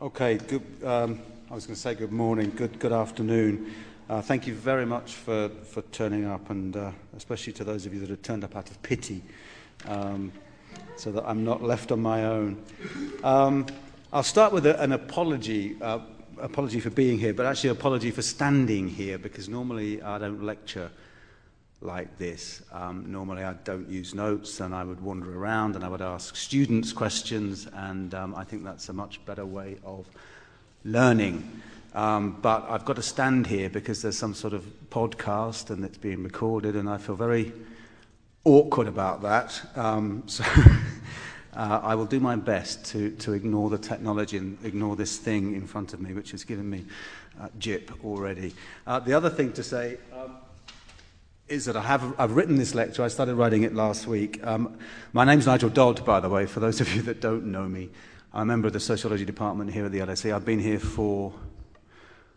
Okay, good, um, I was going to say good morning, good, good afternoon. Uh, thank you very much for, for turning up, and uh, especially to those of you that have turned up out of pity, um, so that I'm not left on my own. Um, I'll start with a, an apology. Uh, apology for being here, but actually apology for standing here because normally I don't lecture like this. Um, normally, I don't use notes and I would wander around and I would ask students questions, and um, I think that's a much better way of learning. Um, but I've got to stand here because there's some sort of podcast and it's being recorded, and I feel very awkward about that. Um, so uh, I will do my best to, to ignore the technology and ignore this thing in front of me, which has given me uh, jip already. Uh, the other thing to say. Is that I have, I've written this lecture. I started writing it last week. Um, my name's Nigel Dodd, by the way, for those of you that don't know me. I'm a member of the sociology department here at the LSE. I've been here for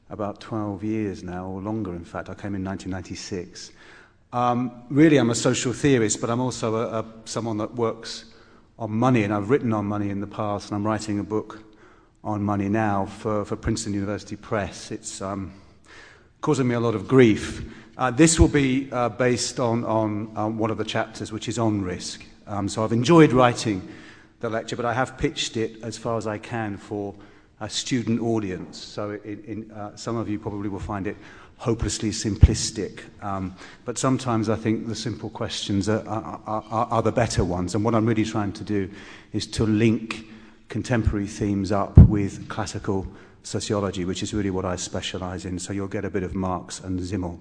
about 12 years now, or longer, in fact. I came in 1996. Um, really, I'm a social theorist, but I'm also a, a, someone that works on money, and I've written on money in the past, and I'm writing a book on money now for, for Princeton University Press. It's um, causing me a lot of grief uh, this will be uh, based on, on, on, one of the chapters, which is on risk. Um, so I've enjoyed writing the lecture, but I have pitched it as far as I can for a student audience. So in, in, uh, some of you probably will find it hopelessly simplistic. Um, but sometimes I think the simple questions are, are, are, are the better ones. And what I'm really trying to do is to link contemporary themes up with classical sociology, which is really what I specialize in. So you'll get a bit of Marx and Simmel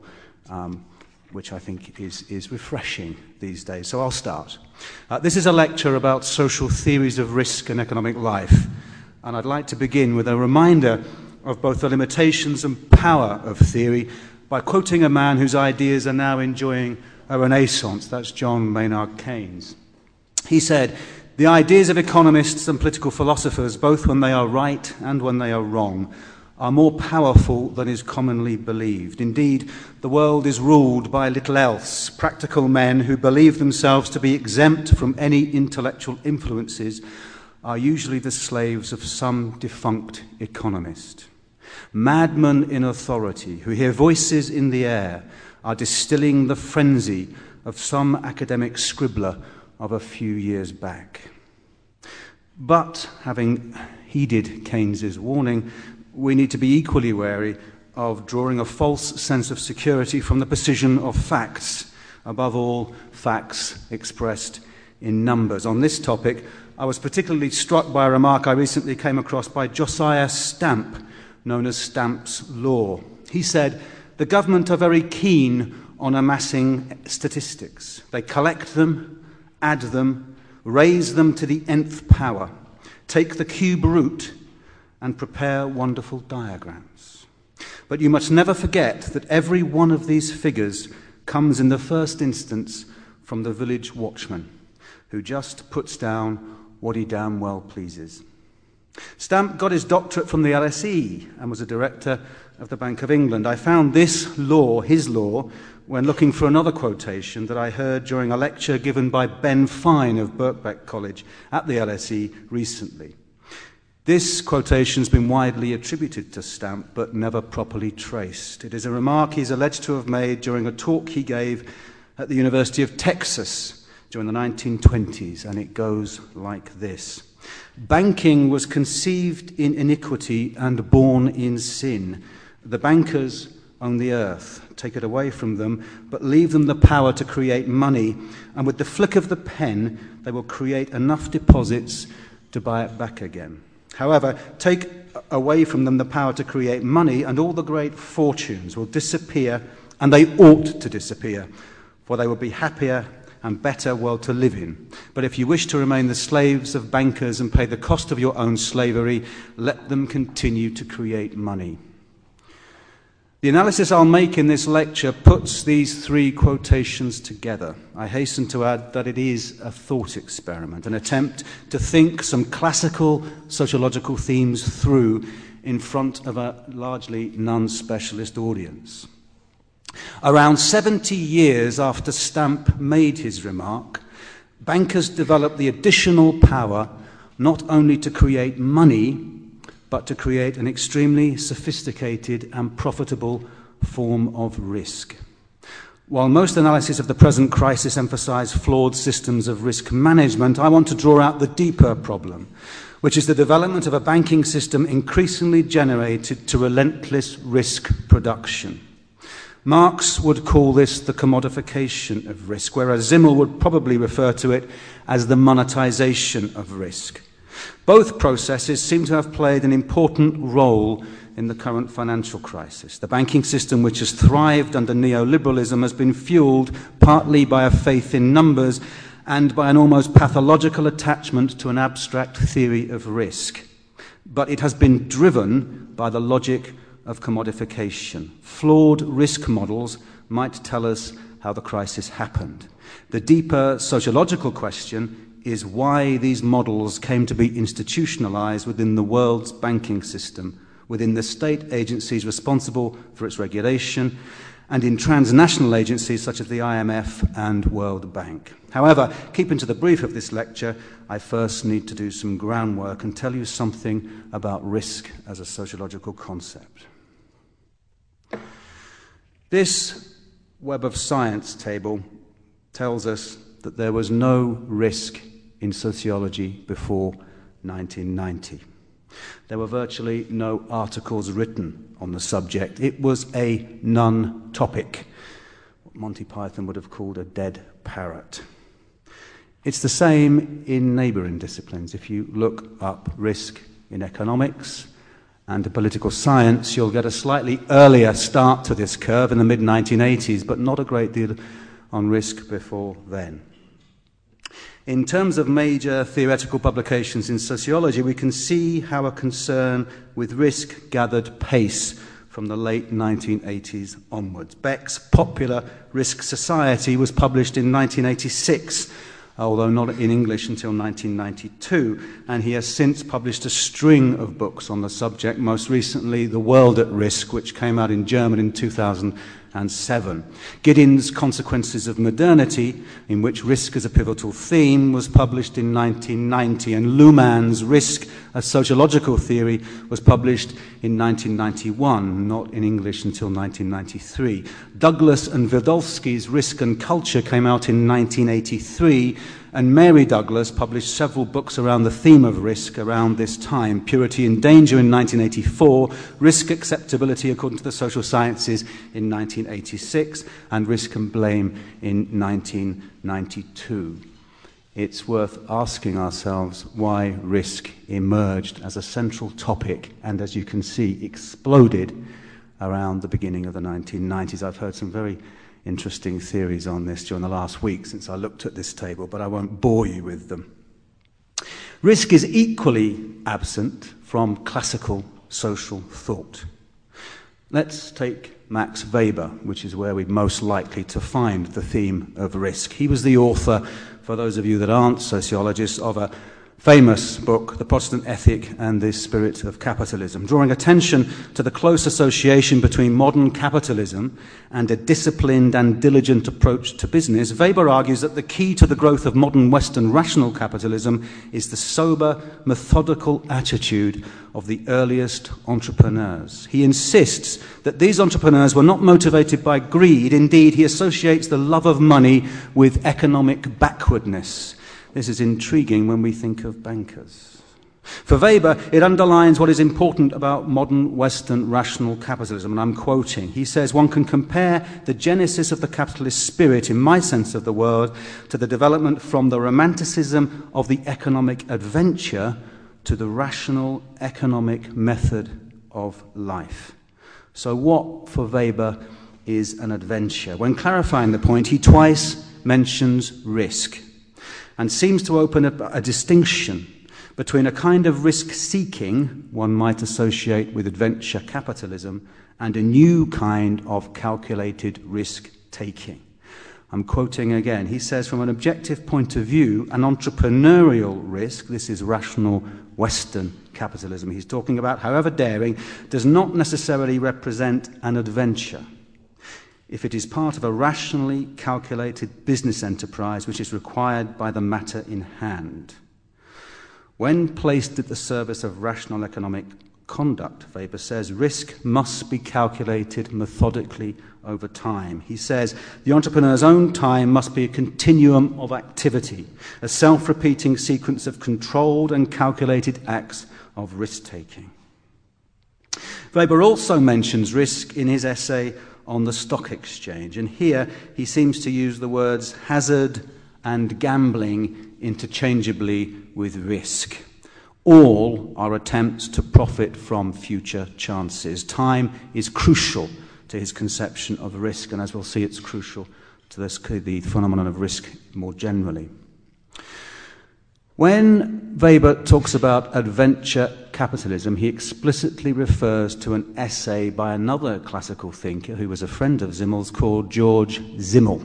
um, which I think is, is refreshing these days. So I'll start. Uh, this is a lecture about social theories of risk and economic life. And I'd like to begin with a reminder of both the limitations and power of theory by quoting a man whose ideas are now enjoying a renaissance. That's John Maynard Keynes. He said, The ideas of economists and political philosophers, both when they are right and when they are wrong, are more powerful than is commonly believed. Indeed, the world is ruled by little else. Practical men who believe themselves to be exempt from any intellectual influences are usually the slaves of some defunct economist. Madmen in authority who hear voices in the air are distilling the frenzy of some academic scribbler of a few years back. But having heeded Keynes's warning, we need to be equally wary of drawing a false sense of security from the precision of facts, above all, facts expressed in numbers. On this topic, I was particularly struck by a remark I recently came across by Josiah Stamp, known as Stamp's Law. He said, The government are very keen on amassing statistics. They collect them, add them, raise them to the nth power, take the cube root and prepare wonderful diagrams. But you must never forget that every one of these figures comes in the first instance from the village watchman, who just puts down what he damn well pleases. Stamp got his doctorate from the LSE and was a director of the Bank of England. I found this law, his law, when looking for another quotation that I heard during a lecture given by Ben Fine of Birkbeck College at the LSE recently. This quotation has been widely attributed to Stamp, but never properly traced. It is a remark he's alleged to have made during a talk he gave at the University of Texas during the 1920s, and it goes like this Banking was conceived in iniquity and born in sin. The bankers own the earth, take it away from them, but leave them the power to create money, and with the flick of the pen, they will create enough deposits to buy it back again. However, take away from them the power to create money, and all the great fortunes will disappear, and they ought to disappear, for they will be happier and better world to live in. But if you wish to remain the slaves of bankers and pay the cost of your own slavery, let them continue to create money. The analysis I'll make in this lecture puts these three quotations together. I hasten to add that it is a thought experiment, an attempt to think some classical sociological themes through in front of a largely non specialist audience. Around 70 years after Stamp made his remark, bankers developed the additional power not only to create money, but to create an extremely sophisticated and profitable form of risk. While most analyses of the present crisis emphasize flawed systems of risk management, I want to draw out the deeper problem, which is the development of a banking system increasingly generated to relentless risk production. Marx would call this the commodification of risk, whereas Simmel would probably refer to it as the monetization of risk. Both processes seem to have played an important role in the current financial crisis. The banking system, which has thrived under neoliberalism, has been fueled partly by a faith in numbers and by an almost pathological attachment to an abstract theory of risk. But it has been driven by the logic of commodification. Flawed risk models might tell us how the crisis happened. The deeper sociological question is why these models came to be institutionalized within the world's banking system within the state agencies responsible for its regulation, and in transnational agencies such as the IMF and World Bank. However, keeping to the brief of this lecture, I first need to do some groundwork and tell you something about risk as a sociological concept. This Web of Science table tells us that there was no risk in sociology before 1990. There were virtually no articles written on the subject. It was a non topic, what Monty Python would have called a dead parrot. It's the same in neighbouring disciplines. If you look up risk in economics and political science, you'll get a slightly earlier start to this curve in the mid 1980s, but not a great deal on risk before then. In terms of major theoretical publications in sociology, we can see how a concern with risk gathered pace from the late 1980s onwards. Beck's Popular Risk Society was published in 1986, although not in English until 1992, and he has since published a string of books on the subject, most recently The World at Risk, which came out in German in 2000 and 7. Giddens' Consequences of Modernity, in which risk as a pivotal theme, was published in 1990, and Luhmann's Risk, a Sociological Theory, was published in 1991, not in English until 1993. Douglas and Wildavsky's Risk and Culture came out in 1983, and Mary Douglas published several books around the theme of risk around this time Purity and Danger in 1984, Risk Acceptability According to the Social Sciences in 1986, and Risk and Blame in 1992. It's worth asking ourselves why risk emerged as a central topic and, as you can see, exploded around the beginning of the 1990s. I've heard some very interesting theories on this during the last week since I looked at this table, but I won't bore you with them. Risk is equally absent from classical social thought. Let's take Max Weber, which is where we're most likely to find the theme of risk. He was the author, for those of you that aren't sociologists, of a famous book, The Protestant Ethic and the Spirit of Capitalism, drawing attention to the close association between modern capitalism and a disciplined and diligent approach to business. Weber argues that the key to the growth of modern Western rational capitalism is the sober, methodical attitude of the earliest entrepreneurs. He insists that these entrepreneurs were not motivated by greed. Indeed, he associates the love of money with economic backwardness. This is intriguing when we think of bankers. For Weber, it underlines what is important about modern Western rational capitalism, and I'm quoting. He says, One can compare the genesis of the capitalist spirit, in my sense of the word, to the development from the romanticism of the economic adventure to the rational economic method of life. So, what for Weber is an adventure? When clarifying the point, he twice mentions risk and seems to open up a distinction between a kind of risk seeking one might associate with adventure capitalism and a new kind of calculated risk taking. I'm quoting again. He says, from an objective point of view, an entrepreneurial risk, this is rational Western capitalism he's talking about, however daring, does not necessarily represent an adventure if it is part of a rationally calculated business enterprise which is required by the matter in hand. When placed at the service of rational economic conduct. Weber says risk must be calculated methodically over time. He says the entrepreneur's own time must be a continuum of activity, a self repeating sequence of controlled and calculated acts of risk taking. Weber also mentions risk in his essay on the stock exchange, and here he seems to use the words hazard and gambling interchangeably with risk. All are attempts to profit from future chances. Time is crucial to his conception of risk, and as we'll see, it's crucial to this, the phenomenon of risk more generally. When Weber talks about adventure capitalism, he explicitly refers to an essay by another classical thinker who was a friend of Simmel's called George Simmel,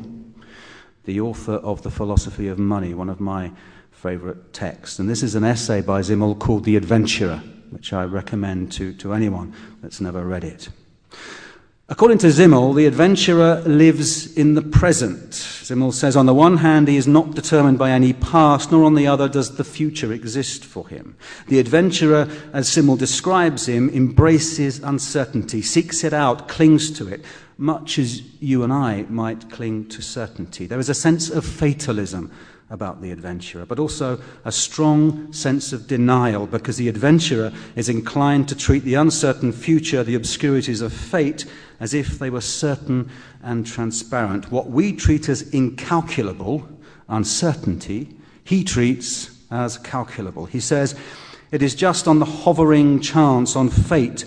the author of The Philosophy of Money, one of my favorite texts. And this is an essay by Simmel called The Adventurer, which I recommend to, to anyone that's never read it. According to Simmel, the adventurer lives in the present. Simmel says, on the one hand, he is not determined by any past, nor on the other does the future exist for him. The adventurer, as Simmel describes him, embraces uncertainty, seeks it out, clings to it, much as you and I might cling to certainty. There is a sense of fatalism about the adventurer, but also a strong sense of denial because the adventurer is inclined to treat the uncertain future, the obscurities of fate, as if they were certain and transparent. What we treat as incalculable, uncertainty, he treats as calculable. He says, It is just on the hovering chance, on fate,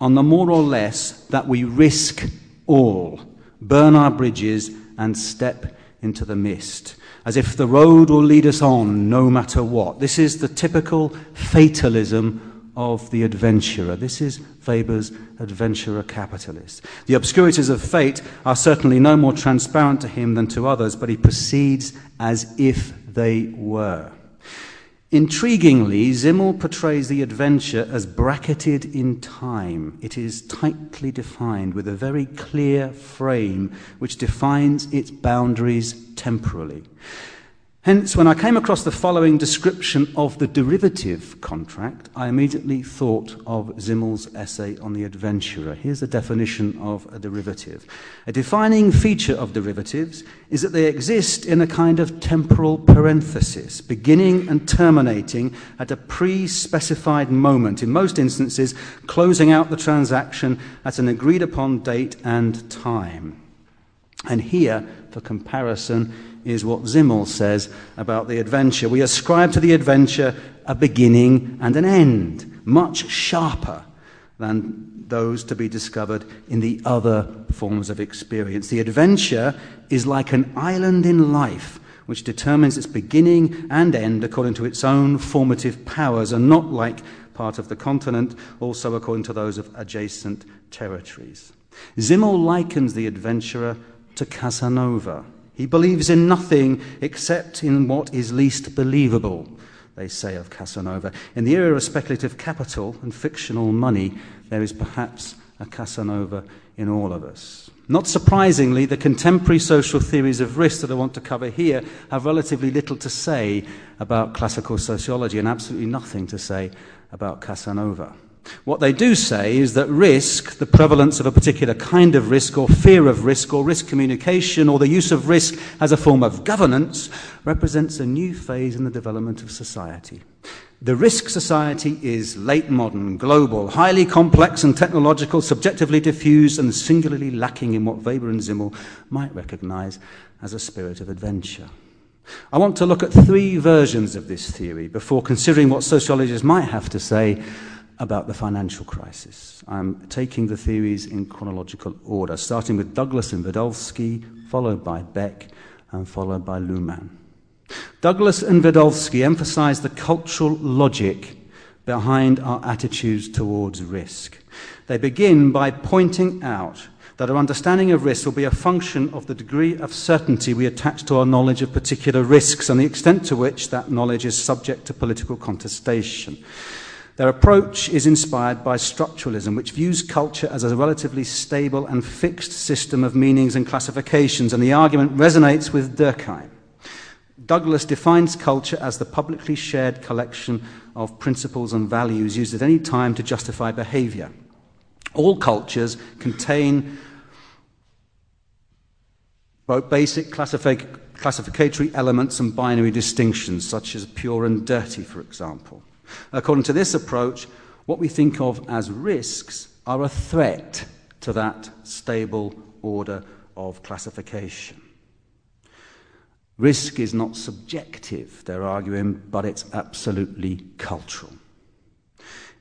on the more or less that we risk all, burn our bridges, and step into the mist as if the road will lead us on no matter what. This is the typical fatalism of the adventurer. This is Weber's adventurer capitalist. The obscurities of fate are certainly no more transparent to him than to others, but he proceeds as if they were. Intriguingly, Simmel portrays the adventure as bracketed in time. It is tightly defined with a very clear frame which defines its boundaries temporally. Hence, when I came across the following description of the derivative contract, I immediately thought of Simmel's essay on the adventurer. Here's a definition of a derivative. A defining feature of derivatives is that they exist in a kind of temporal parenthesis, beginning and terminating at a pre specified moment, in most instances, closing out the transaction at an agreed upon date and time. And here, for comparison, is what Simmel says about the adventure. We ascribe to the adventure a beginning and an end, much sharper than those to be discovered in the other forms of experience. The adventure is like an island in life which determines its beginning and end according to its own formative powers, and not like part of the continent, also according to those of adjacent territories. Simmel likens the adventurer to Casanova. He believes in nothing except in what is least believable, they say of Casanova. In the era of speculative capital and fictional money, there is perhaps a Casanova in all of us. Not surprisingly, the contemporary social theories of risk that I want to cover here have relatively little to say about classical sociology and absolutely nothing to say about Casanova. What they do say is that risk, the prevalence of a particular kind of risk or fear of risk or risk communication or the use of risk as a form of governance, represents a new phase in the development of society. The risk society is late modern, global, highly complex and technological, subjectively diffused, and singularly lacking in what Weber and Simmel might recognize as a spirit of adventure. I want to look at three versions of this theory before considering what sociologists might have to say about the financial crisis. I'm taking the theories in chronological order, starting with Douglas and Wildavsky, followed by Beck, and followed by Luhmann. Douglas and Wildavsky emphasize the cultural logic behind our attitudes towards risk. They begin by pointing out that our understanding of risk will be a function of the degree of certainty we attach to our knowledge of particular risks and the extent to which that knowledge is subject to political contestation. Their approach is inspired by structuralism, which views culture as a relatively stable and fixed system of meanings and classifications, and the argument resonates with Durkheim. Douglas defines culture as the publicly shared collection of principles and values used at any time to justify behavior. All cultures contain both basic classificatory elements and binary distinctions, such as pure and dirty, for example. According to this approach, what we think of as risks are a threat to that stable order of classification. Risk is not subjective, they're arguing, but it's absolutely cultural.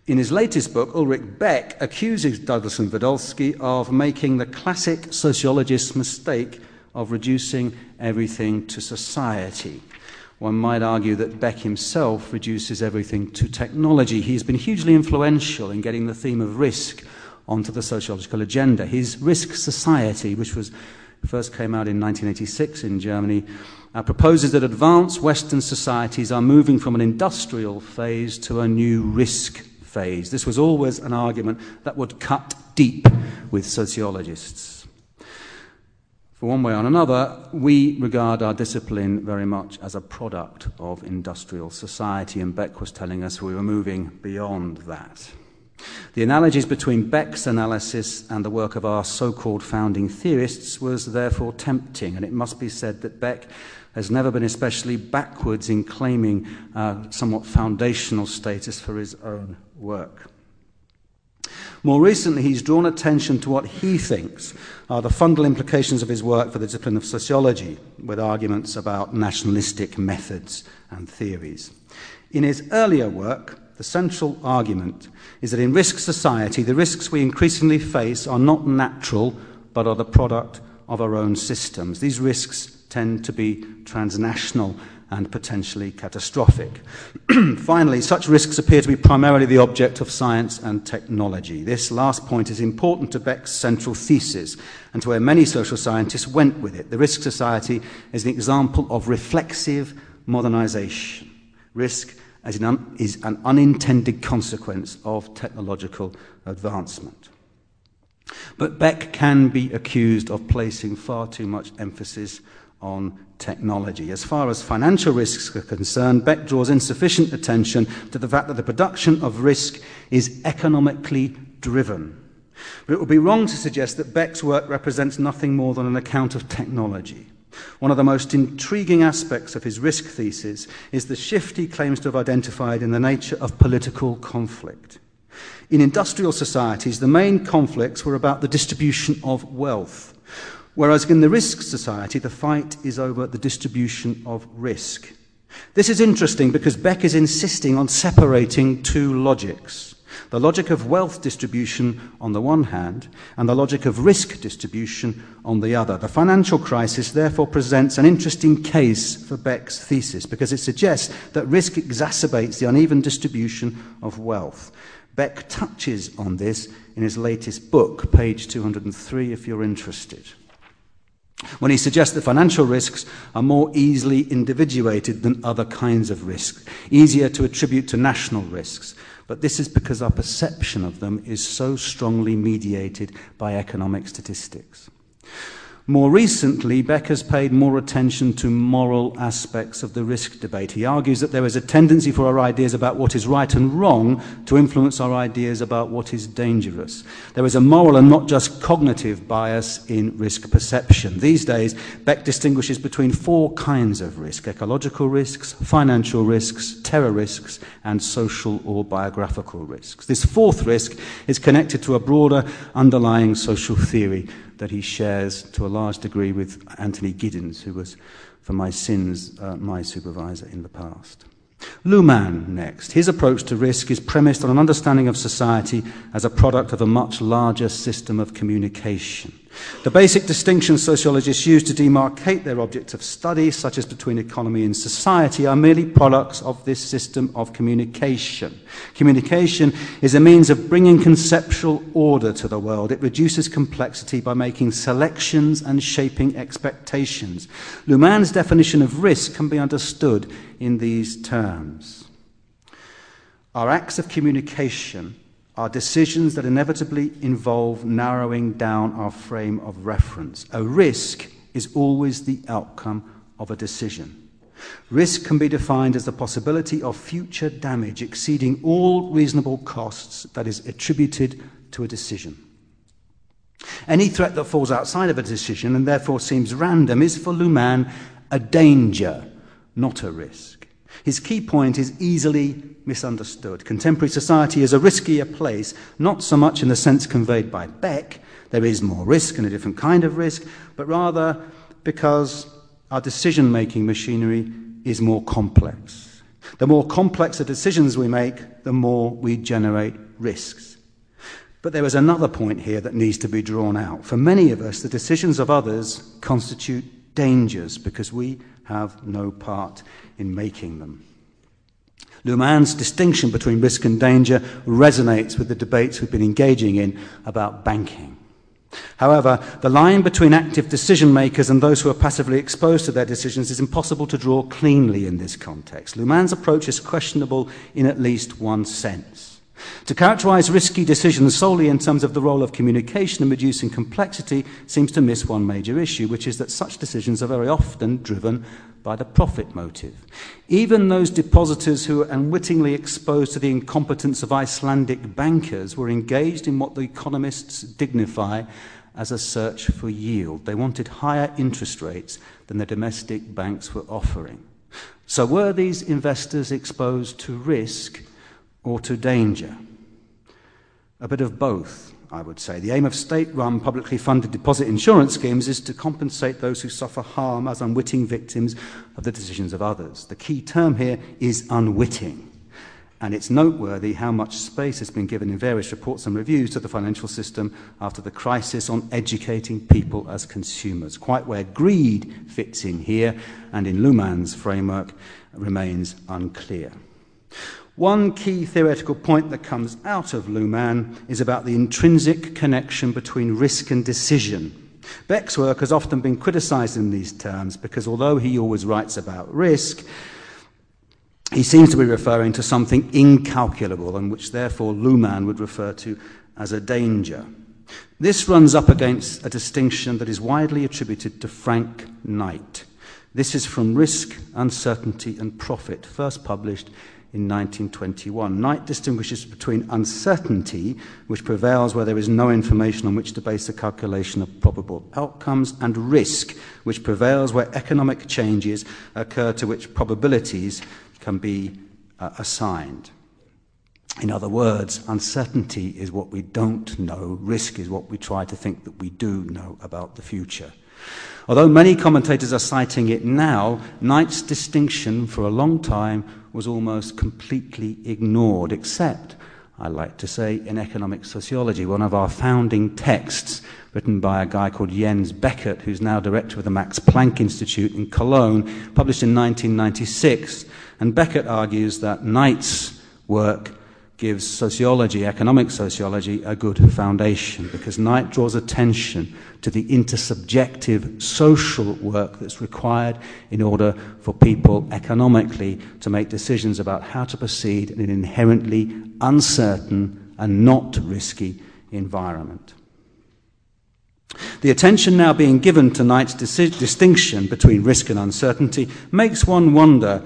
In his latest book, Ulrich Beck accuses Douglas and Wildavsky of making the classic sociologist's mistake of reducing everything to society. One might argue that Beck himself reduces everything to technology. He's been hugely influential in getting the theme of risk onto the sociological agenda. His Risk Society, which was first came out in 1986 in Germany, uh, proposes that advanced Western societies are moving from an industrial phase to a new risk phase. This was always an argument that would cut deep with sociologists. For one way or another, we regard our discipline very much as a product of industrial society, and Beck was telling us we were moving beyond that. The analogies between Beck's analysis and the work of our so called founding theorists was therefore tempting, and it must be said that Beck has never been especially backwards in claiming uh, somewhat foundational status for his own work. More recently, he's drawn attention to what he thinks are the fundamental implications of his work for the discipline of sociology, with arguments about nationalistic methods and theories. In his earlier work, the central argument is that in risk society, the risks we increasingly face are not natural, but are the product of our own systems. These risks tend to be transnational and potentially catastrophic. Finally, such risks appear to be primarily the object of science and technology. This last point is important to Beck's central thesis and to where many social scientists went with it. The risk society is an example of reflexive modernization. Risk as an is an unintended consequence of technological advancement. But Beck can be accused of placing far too much emphasis on technology. As far as financial risks are concerned, Beck draws insufficient attention to the fact that the production of risk is economically driven. But it would be wrong to suggest that Beck's work represents nothing more than an account of technology. One of the most intriguing aspects of his risk thesis is the shift he claims to have identified in the nature of political conflict. In industrial societies, the main conflicts were about the distribution of wealth. Whereas in the risk society, the fight is over the distribution of risk. This is interesting because Beck is insisting on separating two logics the logic of wealth distribution on the one hand, and the logic of risk distribution on the other. The financial crisis therefore presents an interesting case for Beck's thesis because it suggests that risk exacerbates the uneven distribution of wealth. Beck touches on this in his latest book, page 203, if you're interested when he suggests that financial risks are more easily individuated than other kinds of risks, easier to attribute to national risks. But this is because our perception of them is so strongly mediated by economic statistics. More recently, Beck has paid more attention to moral aspects of the risk debate. He argues that there is a tendency for our ideas about what is right and wrong to influence our ideas about what is dangerous. There is a moral and not just cognitive bias in risk perception. These days, Beck distinguishes between four kinds of risk ecological risks, financial risks, terror risks, and social or biographical risks. This fourth risk is connected to a broader underlying social theory that he shares to a large degree with Anthony Giddens, who was, for my sins, uh, my supervisor in the past. Luhmann, next. His approach to risk is premised on an understanding of society as a product of a much larger system of communication. The basic distinctions sociologists use to demarcate their objects of study, such as between economy and society, are merely products of this system of communication. Communication is a means of bringing conceptual order to the world. It reduces complexity by making selections and shaping expectations. Luhmann's definition of risk can be understood in these terms. Our acts of communication are decisions that inevitably involve narrowing down our frame of reference. A risk is always the outcome of a decision. Risk can be defined as the possibility of future damage exceeding all reasonable costs that is attributed to a decision. Any threat that falls outside of a decision and therefore seems random is for Luhmann a danger, not a risk. His key point is easily misunderstood. Contemporary society is a riskier place, not so much in the sense conveyed by Beck, there is more risk and a different kind of risk, but rather because our decision making machinery is more complex. The more complex the decisions we make, the more we generate risks. But there is another point here that needs to be drawn out. For many of us, the decisions of others constitute dangers because we have no part in making them. Luhmann's distinction between risk and danger resonates with the debates we've been engaging in about banking. However, the line between active decision makers and those who are passively exposed to their decisions is impossible to draw cleanly in this context. Luhmann's approach is questionable in at least one sense. To characterize risky decisions solely in terms of the role of communication and reducing complexity seems to miss one major issue, which is that such decisions are very often driven by the profit motive. Even those depositors who were unwittingly exposed to the incompetence of Icelandic bankers were engaged in what the economists dignify as a search for yield. They wanted higher interest rates than the domestic banks were offering. So, were these investors exposed to risk or to danger? A bit of both. I would say. The aim of state run, publicly funded deposit insurance schemes is to compensate those who suffer harm as unwitting victims of the decisions of others. The key term here is unwitting. And it's noteworthy how much space has been given in various reports and reviews to the financial system after the crisis on educating people as consumers. Quite where greed fits in here and in Luhmann's framework remains unclear. One key theoretical point that comes out of Luhmann is about the intrinsic connection between risk and decision. Beck's work has often been criticized in these terms because although he always writes about risk, he seems to be referring to something incalculable and which therefore Luhmann would refer to as a danger. This runs up against a distinction that is widely attributed to Frank Knight. This is from Risk, Uncertainty and Profit, first published in 1921. Knight distinguishes between uncertainty, which prevails where there is no information on which to base a calculation of probable outcomes, and risk, which prevails where economic changes occur to which probabilities can be uh, assigned. In other words, uncertainty is what we don't know, risk is what we try to think that we do know about the future. Although many commentators are citing it now, Knight's distinction for a long time was almost completely ignored, except, I like to say, in economic sociology, one of our founding texts written by a guy called Jens Beckert, who's now director of the Max Planck Institute in Cologne, published in 1996. And Beckert argues that Knight's work gives sociology, economic sociology, a good foundation because Knight draws attention to the intersubjective social work that's required in order for people economically to make decisions about how to proceed in an inherently uncertain and not risky environment. The attention now being given to Knight's distinction between risk and uncertainty makes one wonder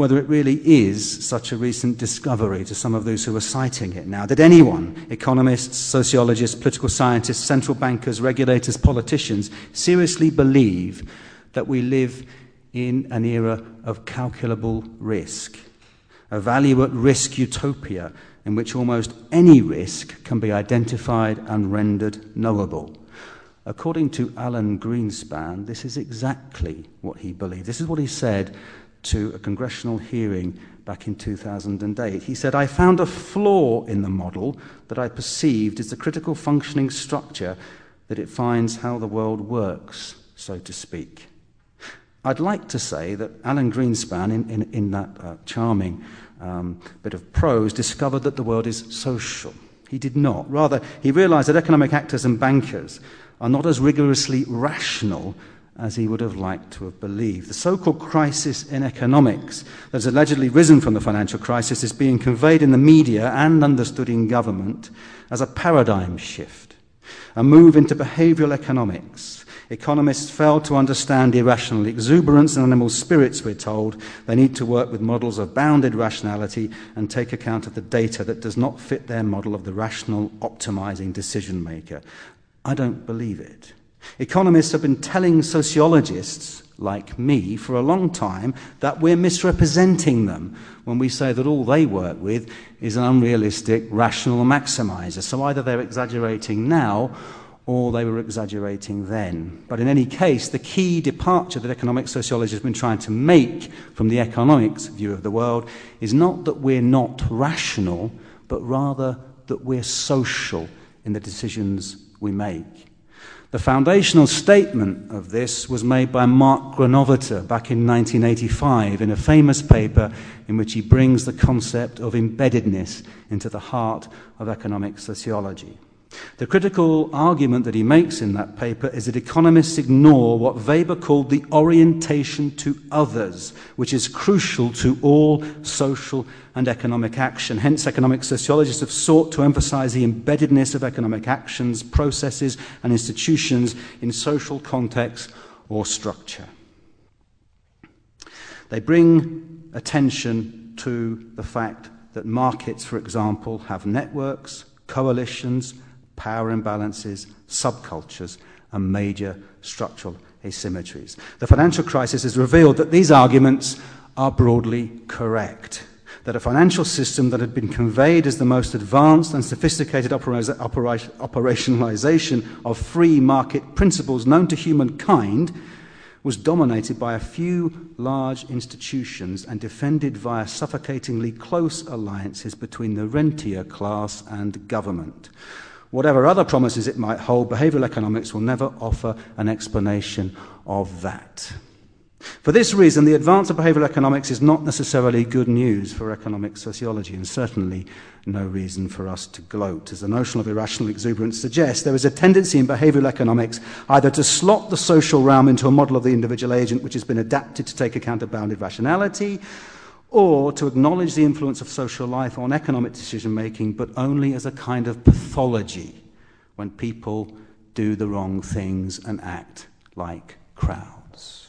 whether it really is such a recent discovery to some of those who are citing it now. Did anyone, economists, sociologists, political scientists, central bankers, regulators, politicians, seriously believe that we live in an era of calculable risk, a value at risk utopia in which almost any risk can be identified and rendered knowable? According to Alan Greenspan, this is exactly what he believed. This is what he said to a congressional hearing back in 2008. He said, I found a flaw in the model that I perceived is the critical functioning structure that it finds how the world works, so to speak. I'd like to say that Alan Greenspan, in, in, in that uh, charming um, bit of prose, discovered that the world is social. He did not. Rather, he realized that economic actors and bankers are not as rigorously rational as he would have liked to have believed. The so called crisis in economics that has allegedly risen from the financial crisis is being conveyed in the media and understood in government as a paradigm shift, a move into behavioral economics, Economists fail to understand irrational exuberance and animal spirits, we're told. They need to work with models of bounded rationality and take account of the data that does not fit their model of the rational, optimizing decision maker. I don't believe it. Economists have been telling sociologists like me for a long time that we're misrepresenting them when we say that all they work with is an unrealistic rational maximizer. So either they're exaggerating now or they were exaggerating then. But in any case, the key departure that economic sociology has been trying to make from the economics view of the world is not that we're not rational, but rather that we're social in the decisions we make. The foundational statement of this was made by Mark Granovetter back in 1985 in a famous paper in which he brings the concept of embeddedness into the heart of economic sociology. The critical argument that he makes in that paper is that economists ignore what Weber called the orientation to others, which is crucial to all social and economic action. Hence, economic sociologists have sought to emphasize the embeddedness of economic actions, processes, and institutions in social context or structure. They bring attention to the fact that markets, for example, have networks, coalitions, power imbalances, subcultures, and major structural asymmetries. The financial crisis has revealed that these arguments are broadly correct. That a financial system that had been conveyed as the most advanced and sophisticated opera- opera- operationalization of free market principles known to humankind was dominated by a few large institutions and defended via suffocatingly close alliances between the rentier class and government. Whatever other promises it might hold, behavioral economics will never offer an explanation of that. For this reason, the advance of behavioral economics is not necessarily good news for economic sociology, and certainly no reason for us to gloat. As the notion of irrational exuberance suggests, there is a tendency in behavioral economics either to slot the social realm into a model of the individual agent which has been adapted to take account of bounded rationality, or to acknowledge the influence of social life on economic decision making, but only as a kind of pathology when people do the wrong things and act like crowds.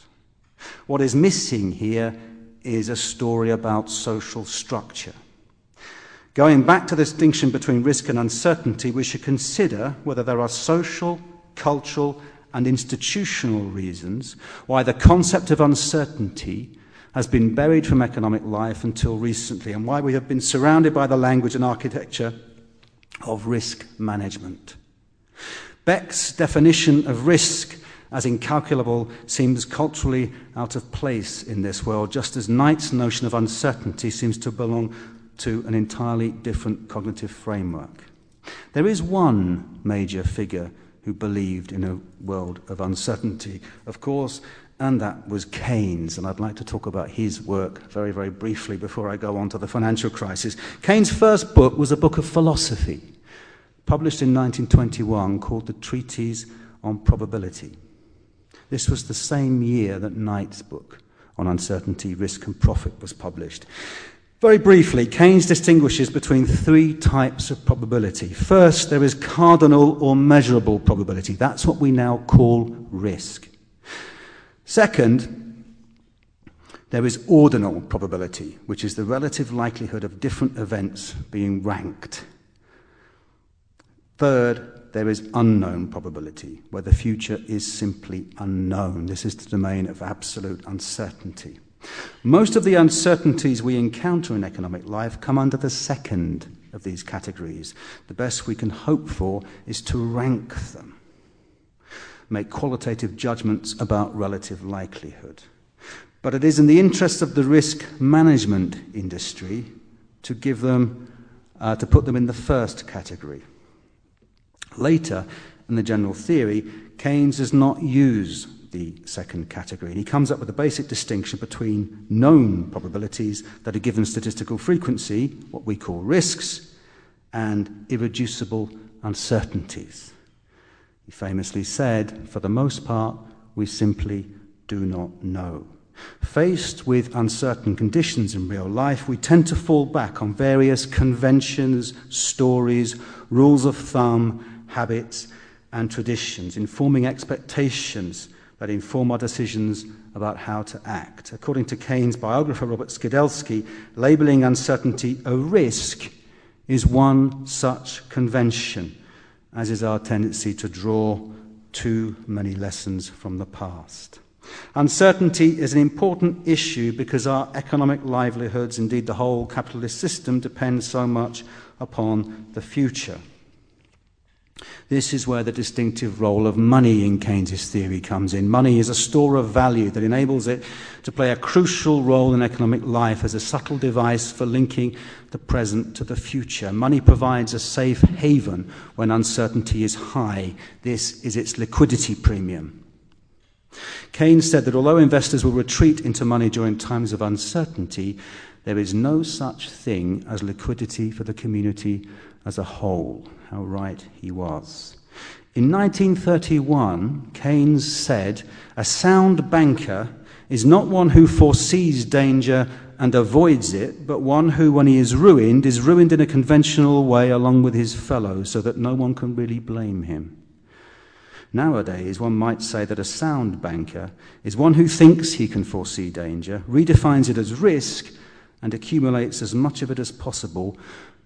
What is missing here is a story about social structure. Going back to the distinction between risk and uncertainty, we should consider whether there are social, cultural, and institutional reasons why the concept of uncertainty has been buried from economic life until recently, and why we have been surrounded by the language and architecture of risk management. Beck's definition of risk as incalculable seems culturally out of place in this world, just as Knight's notion of uncertainty seems to belong to an entirely different cognitive framework. There is one major figure who believed in a world of uncertainty. Of course, and that was Keynes. And I'd like to talk about his work very, very briefly before I go on to the financial crisis. Keynes' first book was a book of philosophy, published in 1921, called The Treatise on Probability. This was the same year that Knight's book on uncertainty, risk, and profit was published. Very briefly, Keynes distinguishes between three types of probability. First, there is cardinal or measurable probability. That's what we now call risk. Second, there is ordinal probability, which is the relative likelihood of different events being ranked. Third, there is unknown probability, where the future is simply unknown. This is the domain of absolute uncertainty. Most of the uncertainties we encounter in economic life come under the second of these categories. The best we can hope for is to rank them make qualitative judgments about relative likelihood. But it is in the interest of the risk management industry to give them, uh, to put them in the first category. Later, in the general theory, Keynes does not use the second category. And he comes up with a basic distinction between known probabilities that are given statistical frequency, what we call risks, and irreducible uncertainties. He famously said, For the most part, we simply do not know. Faced with uncertain conditions in real life, we tend to fall back on various conventions, stories, rules of thumb, habits, and traditions, informing expectations that inform our decisions about how to act. According to Keynes' biographer Robert Skidelsky, labeling uncertainty a risk is one such convention, as is our tendency to draw too many lessons from the past. Uncertainty is an important issue because our economic livelihoods, indeed the whole capitalist system, depend so much upon the future. This is where the distinctive role of money in Keynes' theory comes in. Money is a store of value that enables it to play a crucial role in economic life as a subtle device for linking the present to the future. Money provides a safe haven when uncertainty is high. This is its liquidity premium. Keynes said that although investors will retreat into money during times of uncertainty, there is no such thing as liquidity for the community as a whole. How right he was. In 1931, Keynes said, A sound banker is not one who foresees danger and avoids it, but one who, when he is ruined, is ruined in a conventional way along with his fellows, so that no one can really blame him. Nowadays, one might say that a sound banker is one who thinks he can foresee danger, redefines it as risk, and accumulates as much of it as possible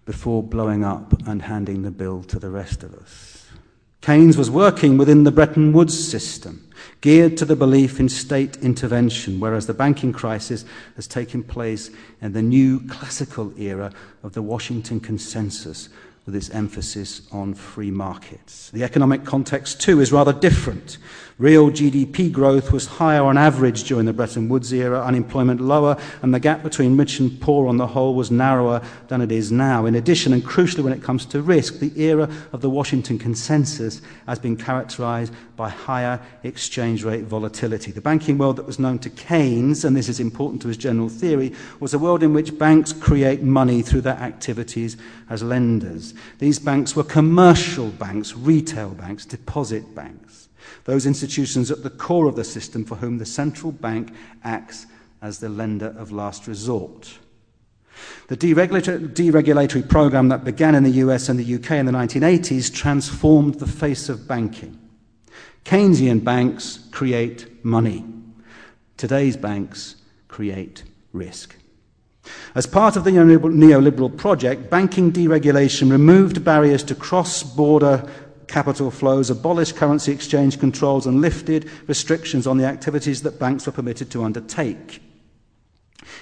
before blowing up and handing the bill to the rest of us. Keynes was working within the Bretton Woods system, geared to the belief in state intervention, whereas the banking crisis has taken place in the new classical era of the Washington Consensus, with its emphasis on free markets. The economic context, too, is rather different. Real GDP growth was higher on average during the Bretton Woods era, unemployment lower, and the gap between rich and poor on the whole was narrower than it is now. In addition, and crucially when it comes to risk, the era of the Washington Consensus has been characterized by higher exchange rate volatility. The banking world that was known to Keynes, and this is important to his general theory, was a world in which banks create money through their activities as lenders. These banks were commercial banks, retail banks, deposit banks those institutions at the core of the system for whom the central bank acts as the lender of last resort. The deregulatory program that began in the US and the UK in the 1980s transformed the face of banking. Keynesian banks create money. Today's banks create risk. As part of the neoliberal project, banking deregulation removed barriers to cross border capital flows, abolished currency exchange controls, and lifted restrictions on the activities that banks were permitted to undertake.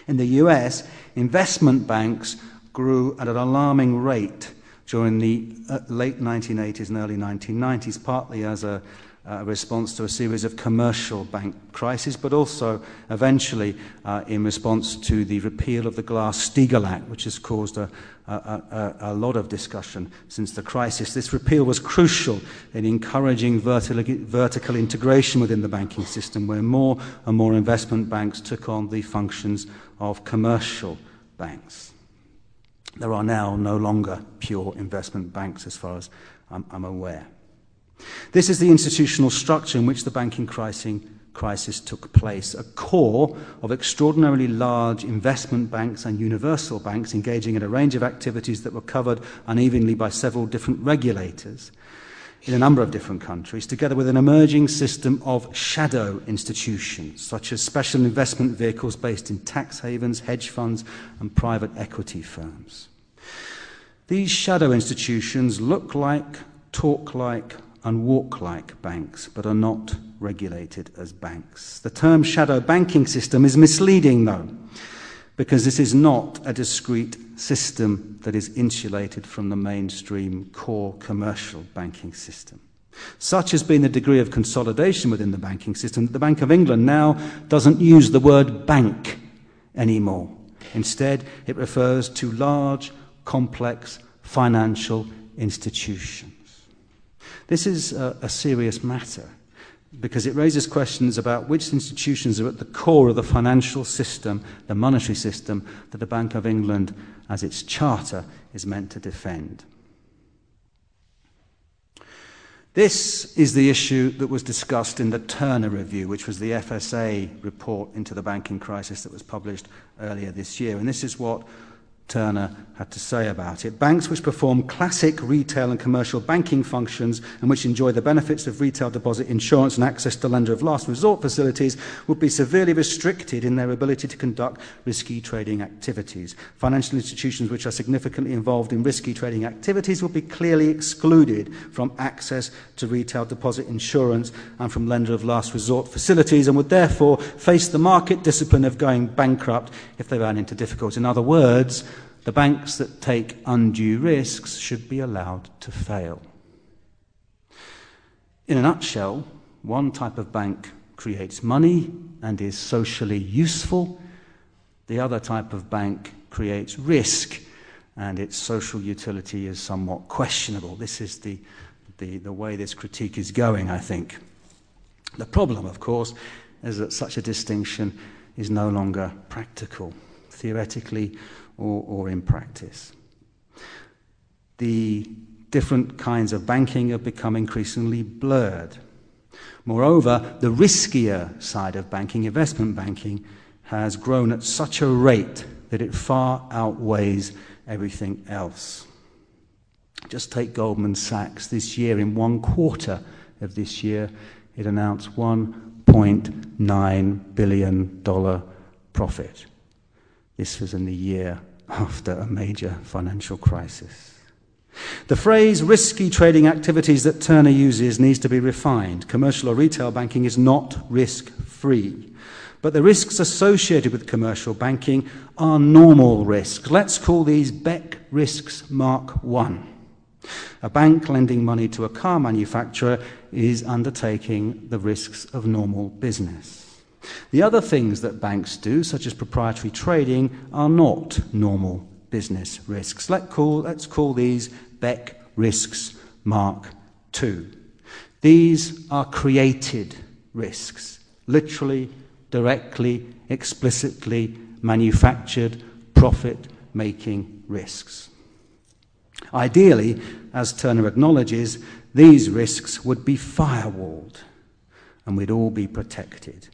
In the US, investment banks grew at an alarming rate during the uh, late 1980s and early 1990s, partly as a uh, response to a series of commercial bank crises, but also eventually uh, in response to the repeal of the Glass-Steagall Act, which has caused a, a, a, a, lot of discussion since the crisis. This repeal was crucial in encouraging vertical, vertical integration within the banking system, where more and more investment banks took on the functions of commercial banks. There are now no longer pure investment banks, as far as I'm, I'm aware. This is the institutional structure in which the banking crisis took place, a core of extraordinarily large investment banks and universal banks engaging in a range of activities that were covered unevenly by several different regulators in a number of different countries, together with an emerging system of shadow institutions, such as special investment vehicles based in tax havens, hedge funds, and private equity firms. These shadow institutions look like, talk like, and walk like banks, but are not regulated as banks. The term shadow banking system is misleading, though, because this is not a discrete system that is insulated from the mainstream core commercial banking system. Such has been the degree of consolidation within the banking system that the Bank of England now doesn't use the word bank anymore. Instead, it refers to large, complex financial institutions. This is a, a serious matter because it raises questions about which institutions are at the core of the financial system, the monetary system that the Bank of England, as its charter, is meant to defend. This is the issue that was discussed in the Turner Review, which was the FSA report into the banking crisis that was published earlier this year. And this is what Turner had to say about it. Banks which perform classic retail and commercial banking functions and which enjoy the benefits of retail deposit insurance and access to lender of last resort facilities would be severely restricted in their ability to conduct risky trading activities. Financial institutions which are significantly involved in risky trading activities would be clearly excluded from access to retail deposit insurance and from lender of last resort facilities and would therefore face the market discipline of going bankrupt if they ran into difficulties. In other words, the banks that take undue risks should be allowed to fail. In a nutshell, one type of bank creates money and is socially useful, the other type of bank creates risk and its social utility is somewhat questionable. This is the, the, the way this critique is going, I think. The problem, of course, is that such a distinction is no longer practical. Theoretically, or, or in practice. The different kinds of banking have become increasingly blurred. Moreover, the riskier side of banking, investment banking, has grown at such a rate that it far outweighs everything else. Just take Goldman Sachs this year, in one quarter of this year, it announced $1.9 billion profit. This was in the year after a major financial crisis. The phrase risky trading activities that Turner uses needs to be refined. Commercial or retail banking is not risk free. But the risks associated with commercial banking are normal risks. Let's call these Beck risks Mark 1. A bank lending money to a car manufacturer is undertaking the risks of normal business. The other things that banks do, such as proprietary trading, are not normal business risks. Let call, let's call these Beck risks Mark II. These are created risks, literally, directly, explicitly manufactured, profit making risks. Ideally, as Turner acknowledges, these risks would be firewalled and we'd all be protected.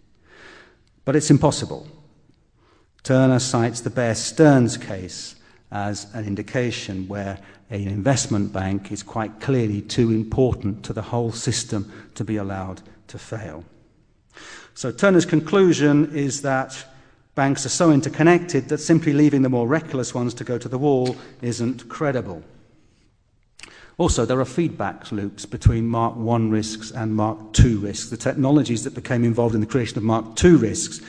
But it's impossible. Turner cites the Bear Stearns case as an indication where an investment bank is quite clearly too important to the whole system to be allowed to fail. So Turner's conclusion is that banks are so interconnected that simply leaving the more reckless ones to go to the wall isn't credible. Also, there are feedback loops between Mark I risks and Mark II risks. The technologies that became involved in the creation of Mark II risks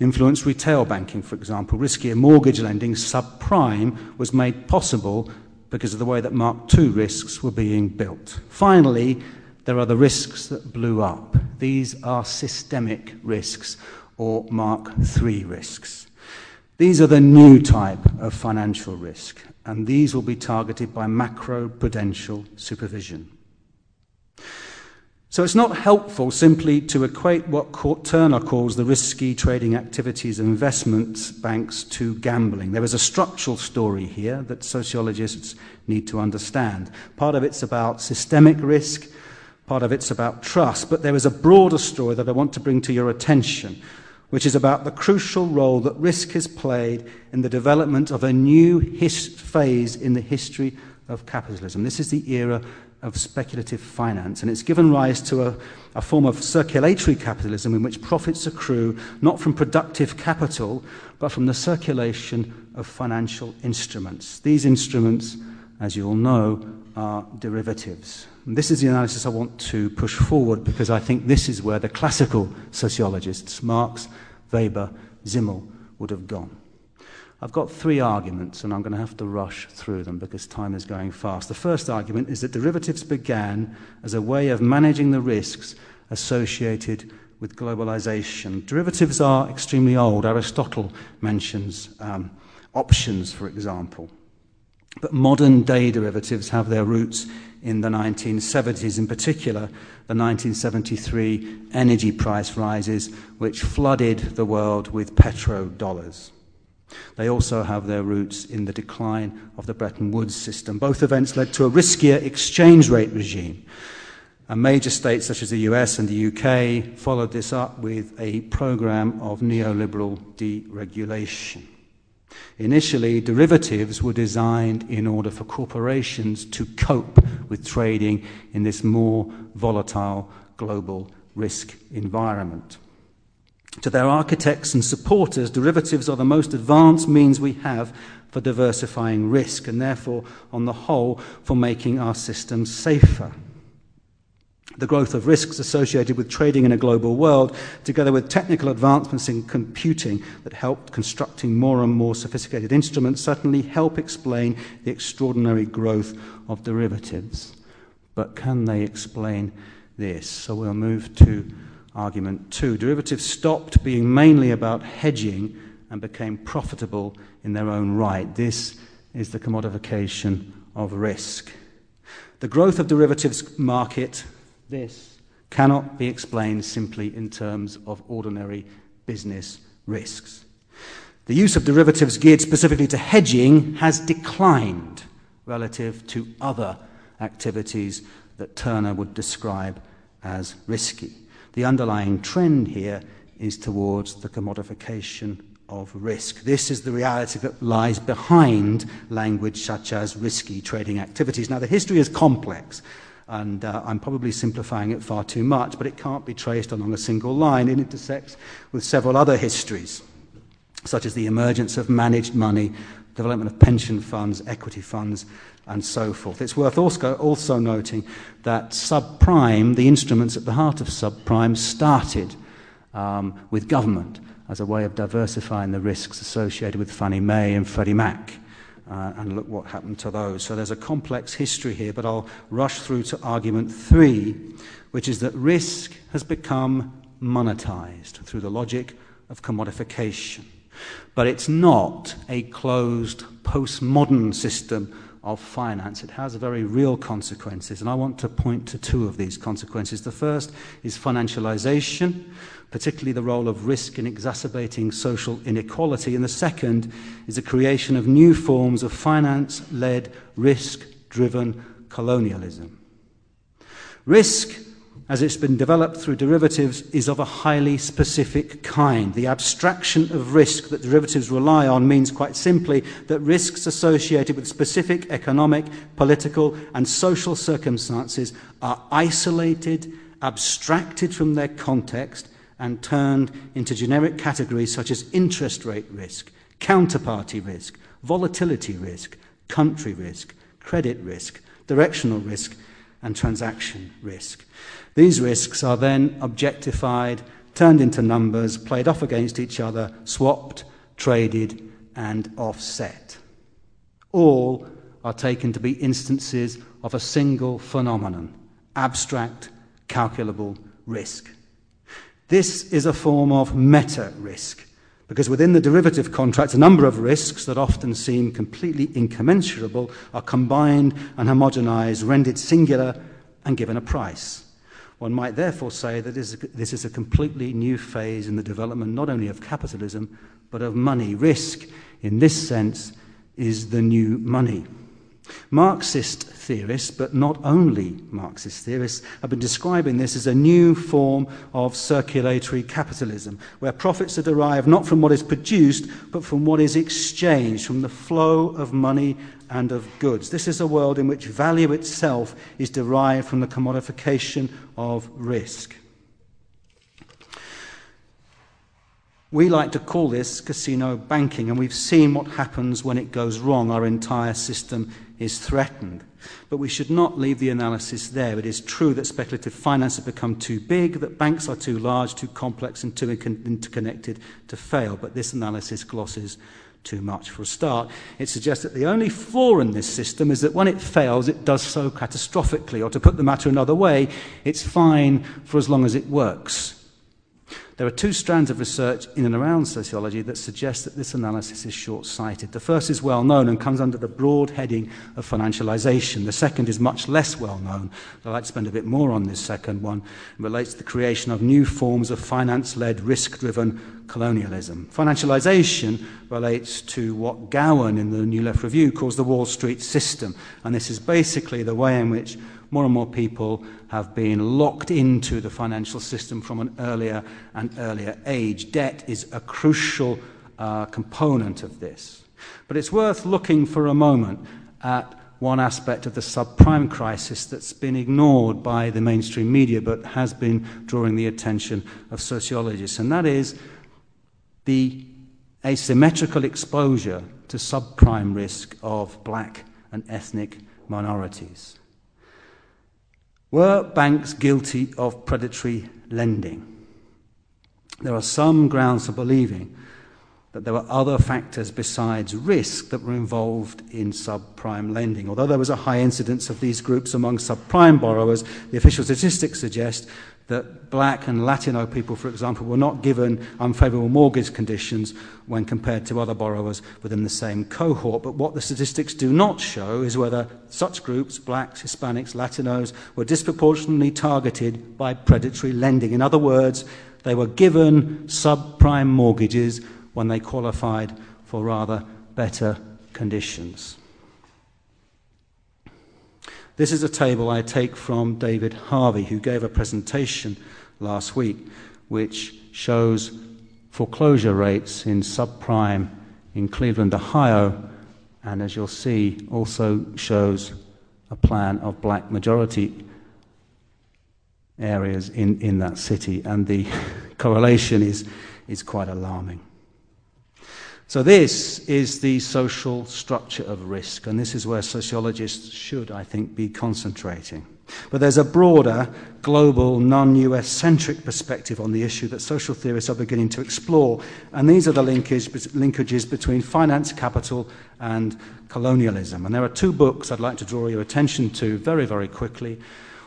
influenced retail banking, for example. Riskier mortgage lending, subprime, was made possible because of the way that Mark II risks were being built. Finally, there are the risks that blew up. These are systemic risks or Mark III risks. These are the new type of financial risk and these will be targeted by macro prudential supervision. So it's not helpful simply to equate what Lord Turner calls the risky trading activities of investment banks to gambling. There is a structural story here that sociologists need to understand. Part of it's about systemic risk, part of it's about trust, but there is a broader story that I want to bring to your attention, which is about the crucial role that risk has played in the development of a new his- phase in the history of capitalism. This is the era of speculative finance, and it's given rise to a, a form of circulatory capitalism in which profits accrue not from productive capital, but from the circulation of financial instruments. These instruments, as you all know, are derivatives. This is the analysis I want to push forward because I think this is where the classical sociologists, Marx, Weber, Simmel, would have gone. I've got three arguments, and I'm going to have to rush through them because time is going fast. The first argument is that derivatives began as a way of managing the risks associated with globalization. Derivatives are extremely old. Aristotle mentions um, options, for example. But modern day derivatives have their roots in the 1970s, in particular, the 1973 energy price rises, which flooded the world with petrodollars. They also have their roots in the decline of the Bretton Woods system. Both events led to a riskier exchange rate regime. And major states such as the US and the UK followed this up with a program of neoliberal deregulation. Initially, derivatives were designed in order for corporations to cope with trading in this more volatile global risk environment. To their architects and supporters, derivatives are the most advanced means we have for diversifying risk and therefore, on the whole, for making our systems safer. The growth of risks associated with trading in a global world, together with technical advancements in computing that helped constructing more and more sophisticated instruments, certainly help explain the extraordinary growth of derivatives. But can they explain this? So we'll move to argument two. Derivatives stopped being mainly about hedging and became profitable in their own right. This is the commodification of risk. The growth of derivatives market, this, cannot be explained simply in terms of ordinary business risks. The use of derivatives geared specifically to hedging has declined relative to other activities that Turner would describe as risky. The underlying trend here is towards the commodification of risk. This is the reality that lies behind language such as risky trading activities. Now, the history is complex, and uh, I'm probably simplifying it far too much, but it can't be traced along a single line. It intersects with several other histories, such as the emergence of managed money, development of pension funds, equity funds, and so forth. It's worth also, also noting that subprime, the instruments at the heart of subprime, started um, with government as a way of diversifying the risks associated with Fannie Mae and Freddie Mac. Uh, and look what happened to those. So there's a complex history here, but I'll rush through to argument three, which is that risk has become monetized through the logic of commodification. But it's not a closed postmodern system of finance. It has very real consequences, and I want to point to two of these consequences. The first is financialization, particularly the role of risk in exacerbating social inequality. And the second is the creation of new forms of finance led, risk driven colonialism. Risk, as it's been developed through derivatives, is of a highly specific kind. The abstraction of risk that derivatives rely on means quite simply that risks associated with specific economic, political, and social circumstances are isolated, abstracted from their context, and turned into generic categories such as interest rate risk, counterparty risk, volatility risk, country risk, credit risk, directional risk, and transaction risk. These risks are then objectified, turned into numbers, played off against each other, swapped, traded, and offset. All are taken to be instances of a single phenomenon abstract, calculable risk. This is a form of meta risk, because within the derivative contract, a number of risks that often seem completely incommensurable are combined and homogenized, rendered singular, and given a price. One might therefore say that this is a completely new phase in the development not only of capitalism, but of money. Risk, in this sense, is the new money. Marxist theorists, but not only Marxist theorists, have been describing this as a new form of circulatory capitalism, where profits are derived not from what is produced, but from what is exchanged, from the flow of money and of goods. This is a world in which value itself is derived from the commodification of risk. We like to call this casino banking, and we've seen what happens when it goes wrong. Our entire system is threatened. But we should not leave the analysis there. It is true that speculative finance has become too big, that banks are too large, too complex, and too interconnected to fail. But this analysis glosses too much for a start. It suggests that the only flaw in this system is that when it fails, it does so catastrophically. Or to put the matter another way, it's fine for as long as it works. There are two strands of research in and around sociology that suggest that this analysis is short sighted. The first is well known and comes under the broad heading of financialization. The second is much less well known. I'd like to spend a bit more on this second one. It relates to the creation of new forms of finance led, risk driven colonialism. Financialization relates to what Gowan in the New Left Review calls the Wall Street system. And this is basically the way in which more and more people have been locked into the financial system from an earlier and earlier age. Debt is a crucial uh, component of this. But it's worth looking for a moment at one aspect of the subprime crisis that's been ignored by the mainstream media but has been drawing the attention of sociologists, and that is the asymmetrical exposure to subprime risk of black and ethnic minorities. Were banks guilty of predatory lending? There are some grounds for believing that there were other factors besides risk that were involved in subprime lending. Although there was a high incidence of these groups among subprime borrowers, the official statistics suggest that black and Latino people, for example, were not given unfavorable mortgage conditions when compared to other borrowers within the same cohort. But what the statistics do not show is whether such groups, blacks, Hispanics, Latinos, were disproportionately targeted by predatory lending. In other words, they were given subprime mortgages when they qualified for rather better conditions. This is a table I take from David Harvey, who gave a presentation last week which shows foreclosure rates in subprime in Cleveland, Ohio, and as you'll see, also shows a plan of black majority areas in, in that city, and the correlation is, is quite alarming. So, this is the social structure of risk, and this is where sociologists should, I think, be concentrating. But there's a broader, global, non US centric perspective on the issue that social theorists are beginning to explore, and these are the linkage, linkages between finance capital and colonialism. And there are two books I'd like to draw your attention to very, very quickly.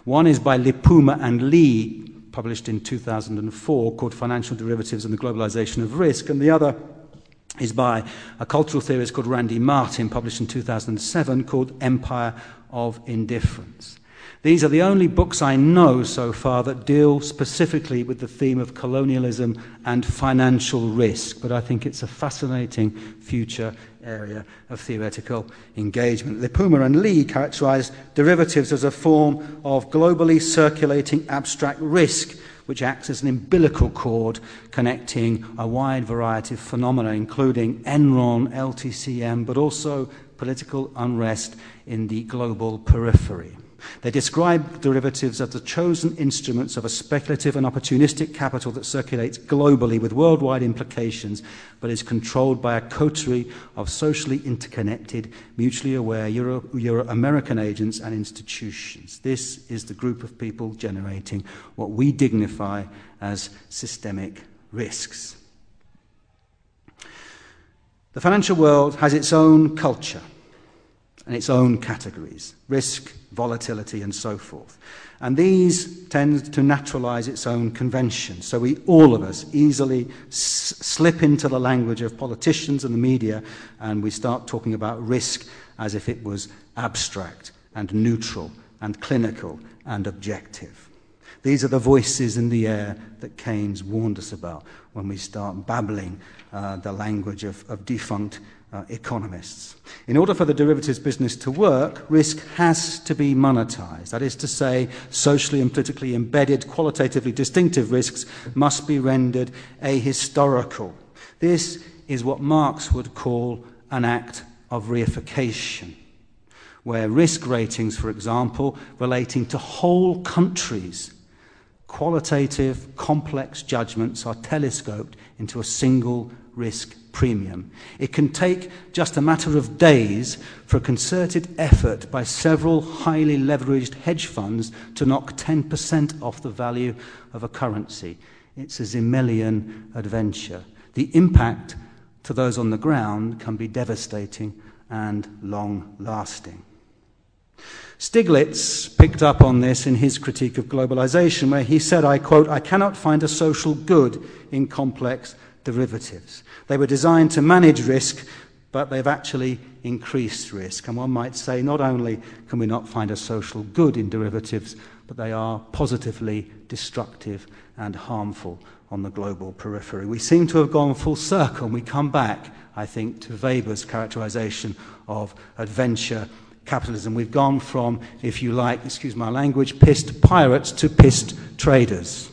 One is by LiPuma and Lee, published in 2004, called Financial Derivatives and the Globalization of Risk, and the other is by a cultural theorist called Randy Martin, published in 2007, called Empire of Indifference. These are the only books I know so far that deal specifically with the theme of colonialism and financial risk, but I think it's a fascinating future area of theoretical engagement. LiPuma and Lee characterize derivatives as a form of globally circulating abstract risk which acts as an umbilical cord connecting a wide variety of phenomena, including Enron, LTCM, but also political unrest in the global periphery. They describe derivatives as the chosen instruments of a speculative and opportunistic capital that circulates globally with worldwide implications, but is controlled by a coterie of socially interconnected, mutually aware Euro, Euro American agents and institutions. This is the group of people generating what we dignify as systemic risks. The financial world has its own culture and its own categories risk, volatility, and so forth. And these tend to naturalize its own conventions. So we, all of us, easily s- slip into the language of politicians and the media, and we start talking about risk as if it was abstract and neutral and clinical and objective. These are the voices in the air that Keynes warned us about when we start babbling uh, the language of, of defunct uh, economists. In order for the derivatives business to work, risk has to be monetized. That is to say, socially and politically embedded, qualitatively distinctive risks must be rendered ahistorical. This is what Marx would call an act of reification, where risk ratings, for example, relating to whole countries, qualitative, complex judgments are telescoped into a single risk premium. It can take just a matter of days for a concerted effort by several highly leveraged hedge funds to knock 10% off the value of a currency. It's a Simmelian adventure. The impact to those on the ground can be devastating and long lasting. Stiglitz picked up on this in his critique of globalization, where he said, I quote, I cannot find a social good in complex derivatives. They were designed to manage risk, but they've actually increased risk. And one might say not only can we not find a social good in derivatives, but they are positively destructive and harmful on the global periphery. We seem to have gone full circle, and we come back, I think, to Weber's characterization of adventure capitalism. We've gone from, if you like, excuse my language, pissed pirates to pissed traders.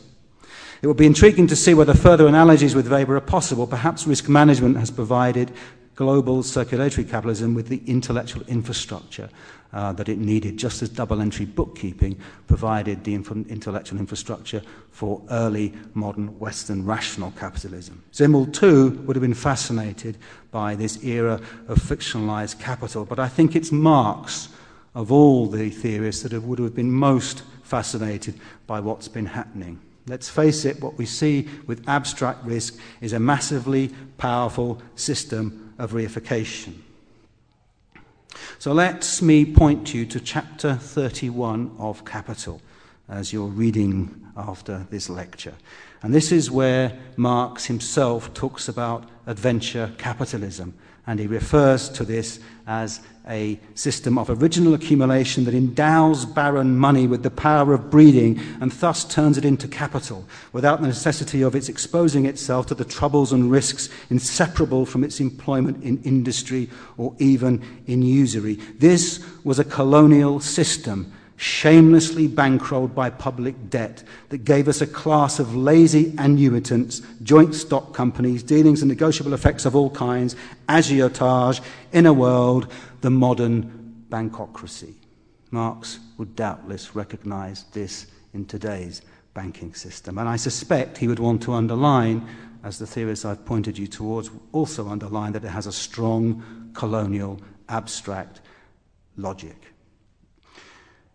It will be intriguing to see whether further analogies with Weber are possible. Perhaps risk management has provided global circulatory capitalism with the intellectual infrastructure uh, that it needed, just as double entry bookkeeping provided the inf- intellectual infrastructure for early modern Western rational capitalism. Simmel, too, would have been fascinated by this era of fictionalized capital, but I think it's Marx, of all the theorists, that would have been most fascinated by what's been happening. Let's face it, what we see with abstract risk is a massively powerful system of reification. So let me point you to chapter 31 of Capital as you're reading after this lecture. And this is where Marx himself talks about adventure capitalism. And he refers to this as a system of original accumulation that endows barren money with the power of breeding and thus turns it into capital without the necessity of its exposing itself to the troubles and risks inseparable from its employment in industry or even in usury. This was a colonial system shamelessly bankrolled by public debt that gave us a class of lazy annuitants, joint stock companies, dealings and negotiable effects of all kinds, agiotage, in a world, the modern bankocracy. Marx would doubtless recognize this in today's banking system. And I suspect he would want to underline, as the theorists I've pointed you towards also underline, that it has a strong colonial abstract logic.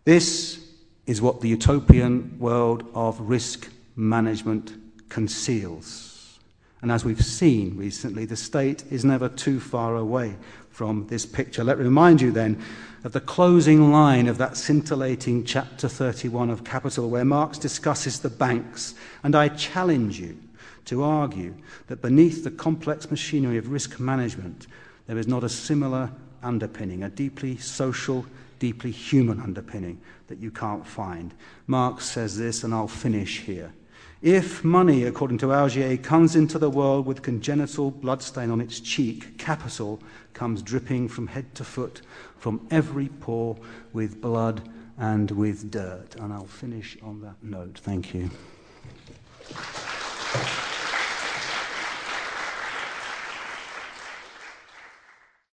This is what the utopian world of risk management conceals. And as we've seen recently, the state is never too far away from this picture. Let me remind you then of the closing line of that scintillating chapter 31 of Capital, where Marx discusses the banks. And I challenge you to argue that beneath the complex machinery of risk management, there is not a similar underpinning, a deeply social deeply human underpinning that you can't find. Marx says this, and I'll finish here. If money, according to Augier, comes into the world with congenital bloodstain on its cheek, capital comes dripping from head to foot, from every pore, with blood and with dirt. And I'll finish on that note. Thank you.